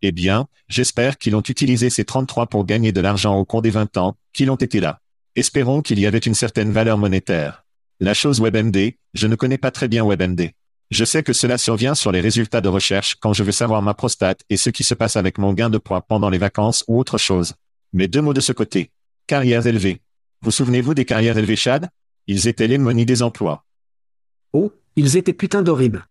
Eh bien, j'espère qu'ils ont utilisé ces 33 pour gagner de l'argent au cours des 20 ans, qu'ils ont été là. Espérons qu'il y avait une certaine valeur monétaire. La chose WebMD, je ne connais pas très bien WebMD. Je sais que cela survient sur les résultats de recherche quand je veux savoir ma prostate et ce qui se passe avec mon gain de poids pendant les vacances ou autre chose. Mais deux mots de ce côté. Carrières élevées. Vous souvenez-vous des carrières élevées Chad? Ils étaient l'harmonie des emplois. Oh, ils étaient putain d'horribles.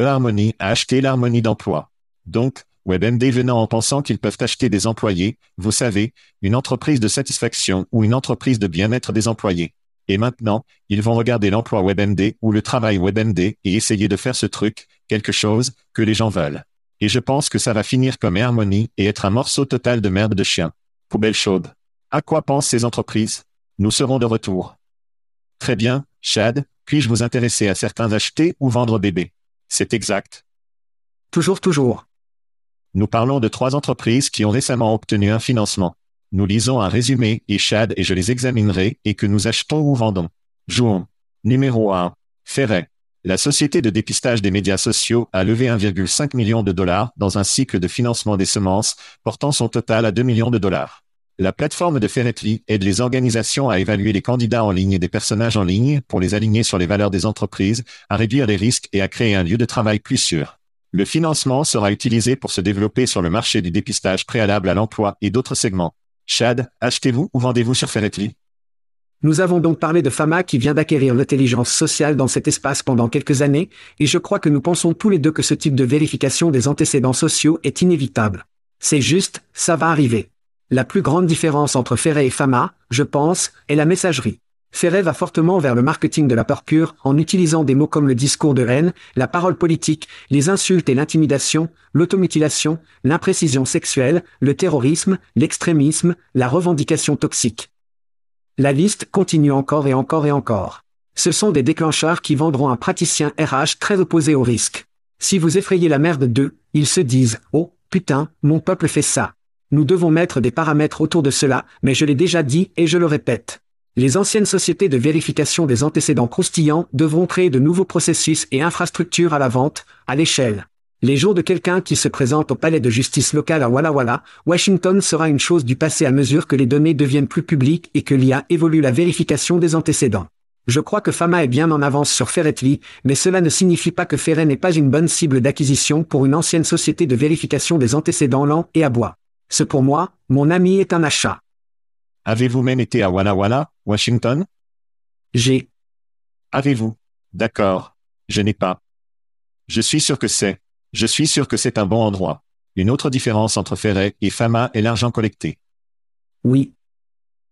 E-Harmonie a acheté l'harmonie d'emploi. Donc, WebMD venant en pensant qu'ils peuvent acheter des employés, vous savez, une entreprise de satisfaction ou une entreprise de bien-être des employés. Et maintenant, ils vont regarder l'emploi WebMD ou le travail WebMD et essayer de faire ce truc, quelque chose, que les gens veulent. Et je pense que ça va finir comme Harmony et être un morceau total de merde de chien. Poubelle chaude. À quoi pensent ces entreprises? Nous serons de retour. Très bien, Chad, puis-je vous intéresser à certains acheter ou vendre bébé C'est exact. Toujours, toujours. Nous parlons de trois entreprises qui ont récemment obtenu un financement. Nous lisons un résumé et Chad et je les examinerai et que nous achetons ou vendons. Jouons. Numéro 1. Ferret. La société de dépistage des médias sociaux a levé 1,5 million de dollars dans un cycle de financement des semences, portant son total à 2 millions de dollars. La plateforme de Ferretly aide les organisations à évaluer les candidats en ligne et des personnages en ligne pour les aligner sur les valeurs des entreprises, à réduire les risques et à créer un lieu de travail plus sûr. Le financement sera utilisé pour se développer sur le marché du dépistage préalable à l'emploi et d'autres segments. Chad, achetez-vous ou vendez-vous sur Ferretly Nous avons donc parlé de Fama qui vient d'acquérir l'intelligence sociale dans cet espace pendant quelques années, et je crois que nous pensons tous les deux que ce type de vérification des antécédents sociaux est inévitable. C'est juste, ça va arriver. La plus grande différence entre Ferret et Fama, je pense, est la messagerie. Ferret va fortement vers le marketing de la peur pure en utilisant des mots comme le discours de haine, la parole politique, les insultes et l'intimidation, l'automutilation, l'imprécision sexuelle, le terrorisme, l'extrémisme, la revendication toxique. La liste continue encore et encore et encore. Ce sont des déclencheurs qui vendront un praticien RH très opposé au risque. Si vous effrayez la merde d'eux, ils se disent « Oh, putain, mon peuple fait ça ». Nous devons mettre des paramètres autour de cela, mais je l'ai déjà dit et je le répète. Les anciennes sociétés de vérification des antécédents croustillants devront créer de nouveaux processus et infrastructures à la vente, à l'échelle. Les jours de quelqu'un qui se présente au palais de justice local à Walla Walla, Washington sera une chose du passé à mesure que les données deviennent plus publiques et que l'IA évolue la vérification des antécédents. Je crois que Fama est bien en avance sur Ferretly, mais cela ne signifie pas que Ferret n'est pas une bonne cible d'acquisition pour une ancienne société de vérification des antécédents lents et à bois. Ce pour moi, mon ami est un achat. Avez-vous même été à Walla Walla, Washington? J'ai. Avez-vous? D'accord. Je n'ai pas. Je suis sûr que c'est. Je suis sûr que c'est un bon endroit. Une autre différence entre Ferret et Fama est l'argent collecté. Oui.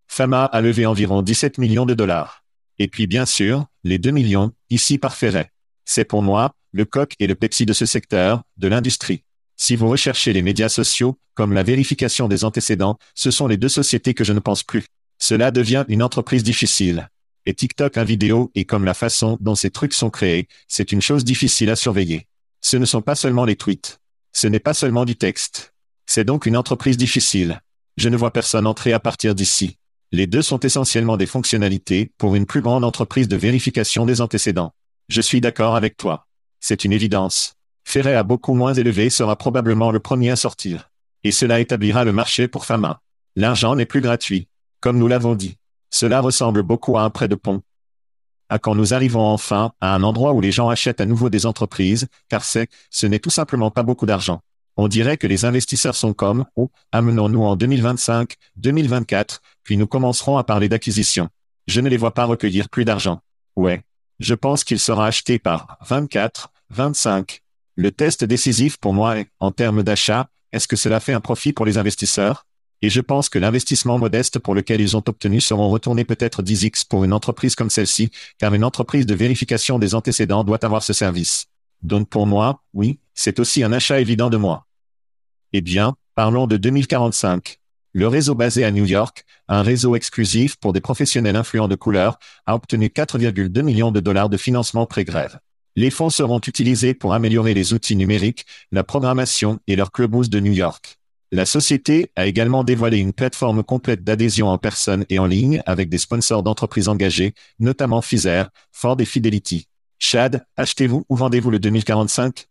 Fama a levé environ 17 millions de dollars. Et puis bien sûr, les 2 millions, ici par Ferret. C'est pour moi, le coq et le Pepsi de ce secteur, de l'industrie. Si vous recherchez les médias sociaux, comme la vérification des antécédents, ce sont les deux sociétés que je ne pense plus. Cela devient une entreprise difficile. Et TikTok en vidéo et comme la façon dont ces trucs sont créés, c'est une chose difficile à surveiller. Ce ne sont pas seulement les tweets. Ce n'est pas seulement du texte. C'est donc une entreprise difficile. Je ne vois personne entrer à partir d'ici. Les deux sont essentiellement des fonctionnalités pour une plus grande entreprise de vérification des antécédents. Je suis d'accord avec toi. C'est une évidence. Ferret à beaucoup moins élevé sera probablement le premier à sortir. Et cela établira le marché pour Fama. L'argent n'est plus gratuit. Comme nous l'avons dit. Cela ressemble beaucoup à un prêt de pont. À quand nous arrivons enfin à un endroit où les gens achètent à nouveau des entreprises, car c'est, ce n'est tout simplement pas beaucoup d'argent. On dirait que les investisseurs sont comme, oh, amenons-nous en 2025, 2024, puis nous commencerons à parler d'acquisition. Je ne les vois pas recueillir plus d'argent. Ouais. Je pense qu'il sera acheté par 24, 25, le test décisif pour moi est, en termes d'achat, est-ce que cela fait un profit pour les investisseurs? Et je pense que l'investissement modeste pour lequel ils ont obtenu seront retournés peut-être 10x pour une entreprise comme celle-ci, car une entreprise de vérification des antécédents doit avoir ce service. Donc pour moi, oui, c'est aussi un achat évident de moi. Eh bien, parlons de 2045. Le réseau basé à New York, un réseau exclusif pour des professionnels influents de couleur, a obtenu 4,2 millions de dollars de financement pré-grève. Les fonds seront utilisés pour améliorer les outils numériques, la programmation et leur clubhouse de New York. La société a également dévoilé une plateforme complète d'adhésion en personne et en ligne avec des sponsors d'entreprises engagées, notamment Pfizer, Ford et Fidelity. Chad, achetez-vous ou vendez-vous le 2045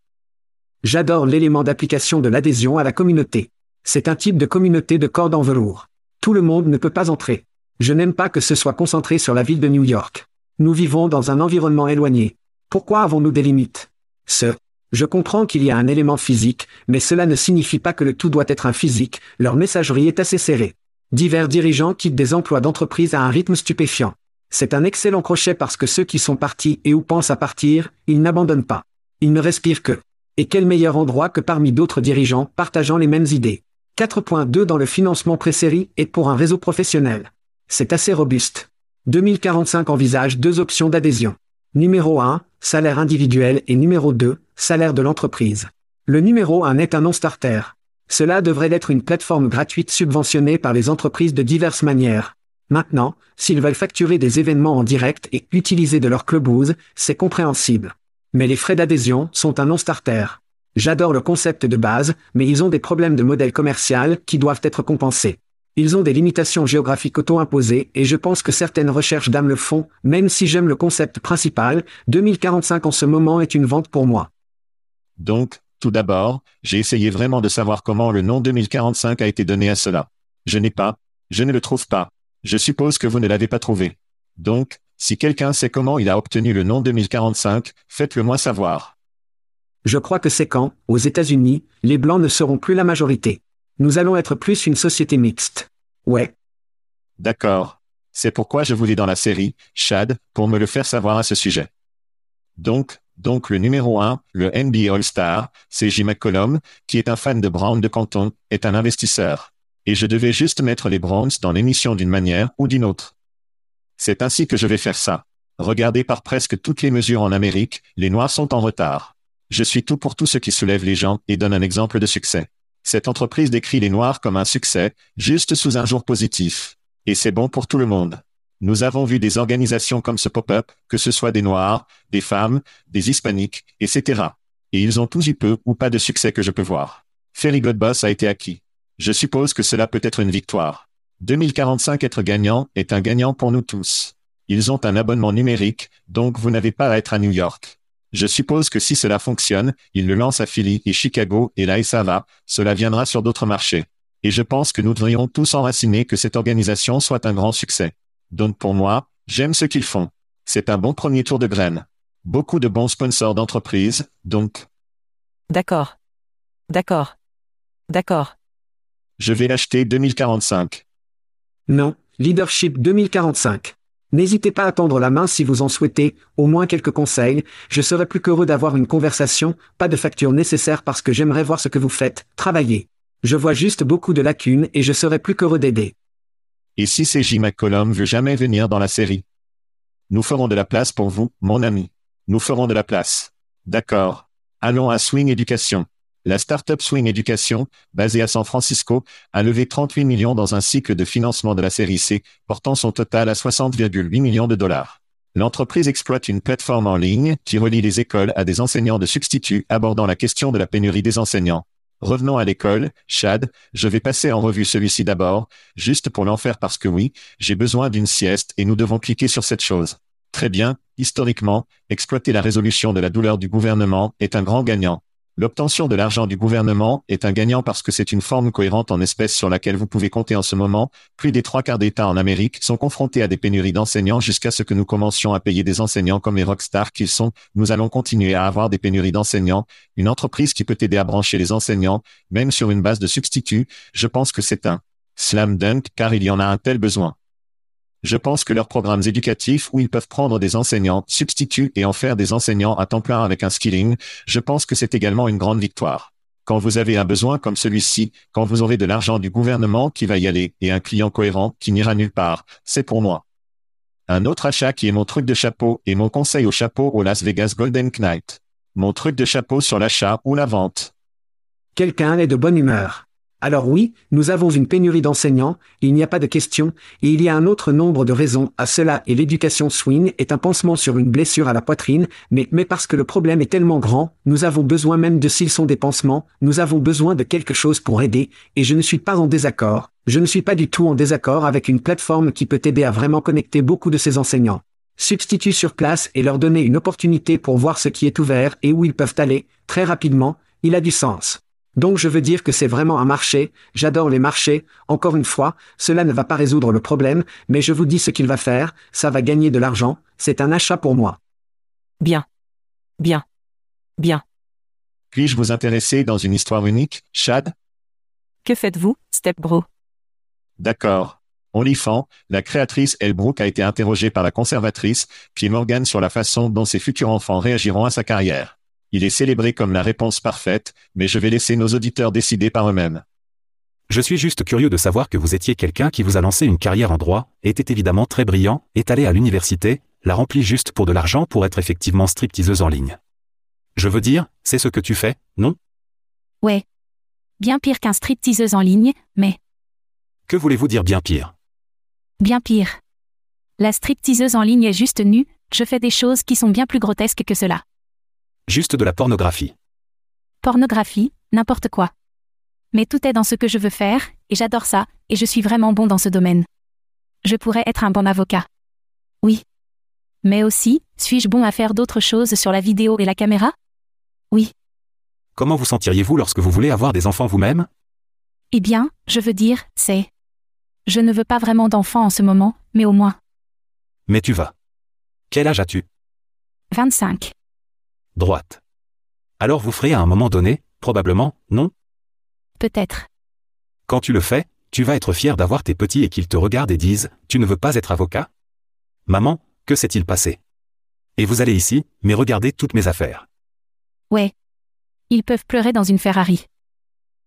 J'adore l'élément d'application de l'adhésion à la communauté. C'est un type de communauté de cordes en velours. Tout le monde ne peut pas entrer. Je n'aime pas que ce soit concentré sur la ville de New York. Nous vivons dans un environnement éloigné. Pourquoi avons-nous des limites? Ce. Je comprends qu'il y a un élément physique, mais cela ne signifie pas que le tout doit être un physique, leur messagerie est assez serrée. Divers dirigeants quittent des emplois d'entreprise à un rythme stupéfiant. C'est un excellent crochet parce que ceux qui sont partis et ou pensent à partir, ils n'abandonnent pas. Ils ne respirent que. Et quel meilleur endroit que parmi d'autres dirigeants partageant les mêmes idées? 4.2 dans le financement pré-série est pour un réseau professionnel. C'est assez robuste. 2045 envisage deux options d'adhésion. Numéro 1, salaire individuel et numéro 2, salaire de l'entreprise. Le numéro 1 est un non-starter. Cela devrait être une plateforme gratuite subventionnée par les entreprises de diverses manières. Maintenant, s'ils veulent facturer des événements en direct et utiliser de leur clubhouse, c'est compréhensible. Mais les frais d'adhésion sont un non-starter. J'adore le concept de base, mais ils ont des problèmes de modèle commercial qui doivent être compensés. Ils ont des limitations géographiques auto-imposées et je pense que certaines recherches d'âme le font, même si j'aime le concept principal, 2045 en ce moment est une vente pour moi. Donc, tout d'abord, j'ai essayé vraiment de savoir comment le nom 2045 a été donné à cela. Je n'ai pas, je ne le trouve pas. Je suppose que vous ne l'avez pas trouvé. Donc, si quelqu'un sait comment il a obtenu le nom 2045, faites-le moi savoir. Je crois que c'est quand, aux États-Unis, les Blancs ne seront plus la majorité. Nous allons être plus une société mixte. Ouais. D'accord. C'est pourquoi je voulais dans la série, Chad, pour me le faire savoir à ce sujet. Donc, donc le numéro 1, le NBA All-Star, c'est J. McCollum, qui est un fan de Brown de Canton, est un investisseur. Et je devais juste mettre les Browns dans l'émission d'une manière ou d'une autre. C'est ainsi que je vais faire ça. Regardez par presque toutes les mesures en Amérique, les Noirs sont en retard. Je suis tout pour tout ce qui soulève les gens et donne un exemple de succès. Cette entreprise décrit les Noirs comme un succès, juste sous un jour positif. Et c'est bon pour tout le monde. Nous avons vu des organisations comme ce pop-up, que ce soit des Noirs, des femmes, des Hispaniques, etc. Et ils ont tous eu peu ou pas de succès que je peux voir. Ferry God Boss a été acquis. Je suppose que cela peut être une victoire. 2045 être gagnant est un gagnant pour nous tous. Ils ont un abonnement numérique, donc vous n'avez pas à être à New York. Je suppose que si cela fonctionne, ils le lancent à Philly et Chicago et là et ça va, cela viendra sur d'autres marchés. Et je pense que nous devrions tous enraciner que cette organisation soit un grand succès. Donc pour moi, j'aime ce qu'ils font. C'est un bon premier tour de graines. Beaucoup de bons sponsors d'entreprise, donc. D'accord. D'accord. D'accord. Je vais l'acheter 2045. Non, Leadership 2045. N'hésitez pas à tendre la main si vous en souhaitez, au moins quelques conseils, je serais plus qu'heureux d'avoir une conversation, pas de facture nécessaire parce que j'aimerais voir ce que vous faites, travailler. Je vois juste beaucoup de lacunes et je serais plus qu'heureux d'aider. Et si CJ McCollum veut jamais venir dans la série Nous ferons de la place pour vous, mon ami. Nous ferons de la place. D'accord. Allons à Swing Education. La startup Swing Education, basée à San Francisco, a levé 38 millions dans un cycle de financement de la série C, portant son total à 60,8 millions de dollars. L'entreprise exploite une plateforme en ligne qui relie les écoles à des enseignants de substituts abordant la question de la pénurie des enseignants. Revenons à l'école, Chad, je vais passer en revue celui-ci d'abord, juste pour l'en faire parce que oui, j'ai besoin d'une sieste et nous devons cliquer sur cette chose. Très bien, historiquement, exploiter la résolution de la douleur du gouvernement est un grand gagnant. L'obtention de l'argent du gouvernement est un gagnant parce que c'est une forme cohérente en espèces sur laquelle vous pouvez compter en ce moment. Plus des trois quarts d'États en Amérique sont confrontés à des pénuries d'enseignants jusqu'à ce que nous commencions à payer des enseignants comme les rockstars qu'ils sont. Nous allons continuer à avoir des pénuries d'enseignants. Une entreprise qui peut aider à brancher les enseignants, même sur une base de substituts, je pense que c'est un slam dunk car il y en a un tel besoin. Je pense que leurs programmes éducatifs où ils peuvent prendre des enseignants, substituts et en faire des enseignants à temps plein avec un skilling, je pense que c'est également une grande victoire. Quand vous avez un besoin comme celui-ci, quand vous aurez de l'argent du gouvernement qui va y aller et un client cohérent qui n'ira nulle part, c'est pour moi. Un autre achat qui est mon truc de chapeau et mon conseil au chapeau au Las Vegas Golden Knight. Mon truc de chapeau sur l'achat ou la vente. Quelqu'un est de bonne humeur. Alors oui, nous avons une pénurie d'enseignants, il n'y a pas de question, et il y a un autre nombre de raisons à cela et l'éducation swing est un pansement sur une blessure à la poitrine, mais, mais parce que le problème est tellement grand, nous avons besoin même de s'ils sont des pansements, nous avons besoin de quelque chose pour aider, et je ne suis pas en désaccord, je ne suis pas du tout en désaccord avec une plateforme qui peut aider à vraiment connecter beaucoup de ces enseignants. Substituer sur place et leur donner une opportunité pour voir ce qui est ouvert et où ils peuvent aller, très rapidement, il a du sens. Donc je veux dire que c'est vraiment un marché, j'adore les marchés, encore une fois, cela ne va pas résoudre le problème, mais je vous dis ce qu'il va faire, ça va gagner de l'argent, c'est un achat pour moi. Bien. Bien. Bien. Puis-je vous intéresser dans une histoire unique, Chad? Que faites-vous, Stepbro D'accord. Olifant, la créatrice Elbrook a été interrogée par la conservatrice, puis Morgan sur la façon dont ses futurs enfants réagiront à sa carrière. Il est célébré comme la réponse parfaite, mais je vais laisser nos auditeurs décider par eux-mêmes. Je suis juste curieux de savoir que vous étiez quelqu'un qui vous a lancé une carrière en droit, était évidemment très brillant, est allé à l'université, l'a rempli juste pour de l'argent pour être effectivement stripteaseuse en ligne. Je veux dire, c'est ce que tu fais, non? Ouais. Bien pire qu'un stripteaseuse en ligne, mais Que voulez-vous dire bien pire? Bien pire. La stripteaseuse en ligne est juste nue, je fais des choses qui sont bien plus grotesques que cela. Juste de la pornographie. Pornographie, n'importe quoi. Mais tout est dans ce que je veux faire, et j'adore ça, et je suis vraiment bon dans ce domaine. Je pourrais être un bon avocat. Oui. Mais aussi, suis-je bon à faire d'autres choses sur la vidéo et la caméra? Oui. Comment vous sentiriez-vous lorsque vous voulez avoir des enfants vous-même? Eh bien, je veux dire, c'est... Je ne veux pas vraiment d'enfants en ce moment, mais au moins. Mais tu vas. Quel âge as-tu? 25. Droite. Alors vous ferez à un moment donné, probablement, non? Peut-être. Quand tu le fais, tu vas être fier d'avoir tes petits et qu'ils te regardent et disent, tu ne veux pas être avocat? Maman, que s'est-il passé? Et vous allez ici, mais regardez toutes mes affaires. Ouais. Ils peuvent pleurer dans une Ferrari.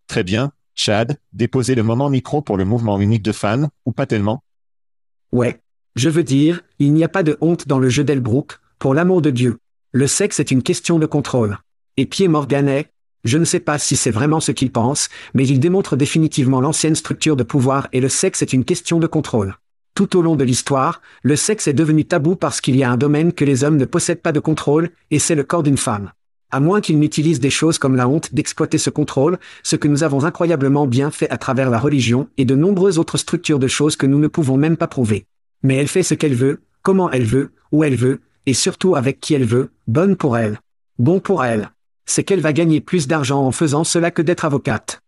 Très bien, Chad, déposez le moment micro pour le mouvement unique de fans, ou pas tellement? Ouais. Je veux dire, il n'y a pas de honte dans le jeu d'Elbrook, pour l'amour de Dieu. Le sexe est une question de contrôle. Et Pierre Morganet, je ne sais pas si c'est vraiment ce qu'il pense, mais il démontre définitivement l'ancienne structure de pouvoir et le sexe est une question de contrôle. Tout au long de l'histoire, le sexe est devenu tabou parce qu'il y a un domaine que les hommes ne possèdent pas de contrôle, et c'est le corps d'une femme. À moins qu'ils n'utilisent des choses comme la honte d'exploiter ce contrôle, ce que nous avons incroyablement bien fait à travers la religion et de nombreuses autres structures de choses que nous ne pouvons même pas prouver. Mais elle fait ce qu'elle veut, comment elle veut, où elle veut, et surtout avec qui elle veut, bonne pour elle. Bon pour elle. C'est qu'elle va gagner plus d'argent en faisant cela que d'être avocate.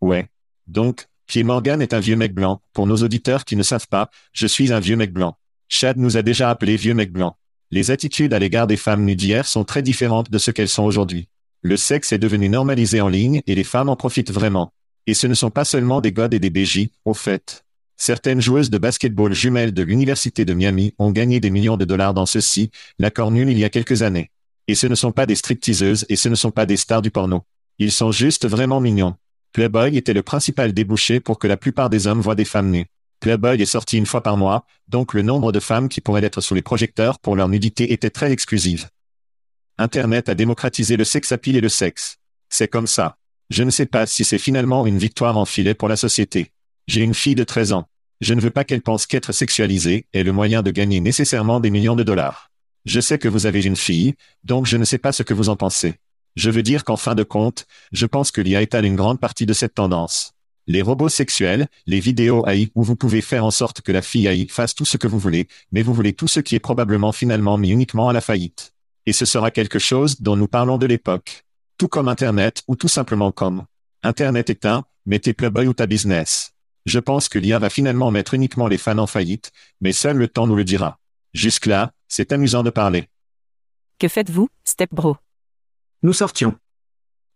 Ouais. Donc, Pierre Morgan est un vieux mec blanc. Pour nos auditeurs qui ne savent pas, je suis un vieux mec blanc. Chad nous a déjà appelé vieux mec blanc. Les attitudes à l'égard des femmes nues d'hier sont très différentes de ce qu'elles sont aujourd'hui. Le sexe est devenu normalisé en ligne et les femmes en profitent vraiment. Et ce ne sont pas seulement des godes et des BJ, au fait. Certaines joueuses de basketball jumelles de l'Université de Miami ont gagné des millions de dollars dans ceci, l'accord nul il y a quelques années. Et ce ne sont pas des stripteaseuses et ce ne sont pas des stars du porno. Ils sont juste vraiment mignons. Playboy était le principal débouché pour que la plupart des hommes voient des femmes nues. Playboy est sorti une fois par mois, donc le nombre de femmes qui pourraient être sous les projecteurs pour leur nudité était très exclusive. Internet a démocratisé le sex appeal et le sexe. C'est comme ça. Je ne sais pas si c'est finalement une victoire en filet pour la société. J'ai une fille de 13 ans. Je ne veux pas qu'elle pense qu'être sexualisée est le moyen de gagner nécessairement des millions de dollars. Je sais que vous avez une fille, donc je ne sais pas ce que vous en pensez. Je veux dire qu'en fin de compte, je pense que l'IA étale une grande partie de cette tendance. Les robots sexuels, les vidéos AI où vous pouvez faire en sorte que la fille AI fasse tout ce que vous voulez, mais vous voulez tout ce qui est probablement finalement mis uniquement à la faillite. Et ce sera quelque chose dont nous parlons de l'époque. Tout comme Internet ou tout simplement comme Internet un, mettez Playboy ou ta business. Je pense que l'IA va finalement mettre uniquement les fans en faillite, mais seul le temps nous le dira. Jusque-là, c'est amusant de parler. Que faites-vous, Step Bro? Nous sortions.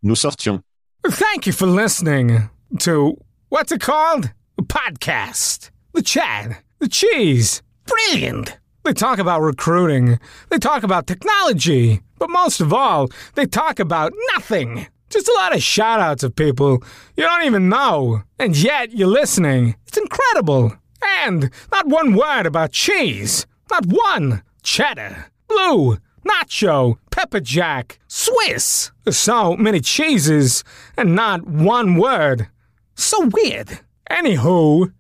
Nous sortions. Thank you for listening to what's it called? A podcast. The chat. The cheese. Brilliant. They talk about recruiting. They talk about technology. But most of all, they talk about nothing. Just a lot of shout outs of people you don't even know. And yet you're listening. It's incredible. And not one word about cheese. Not one. Cheddar. Blue. Nacho. Pepper Jack. Swiss. So many cheeses and not one word. So weird. Anywho,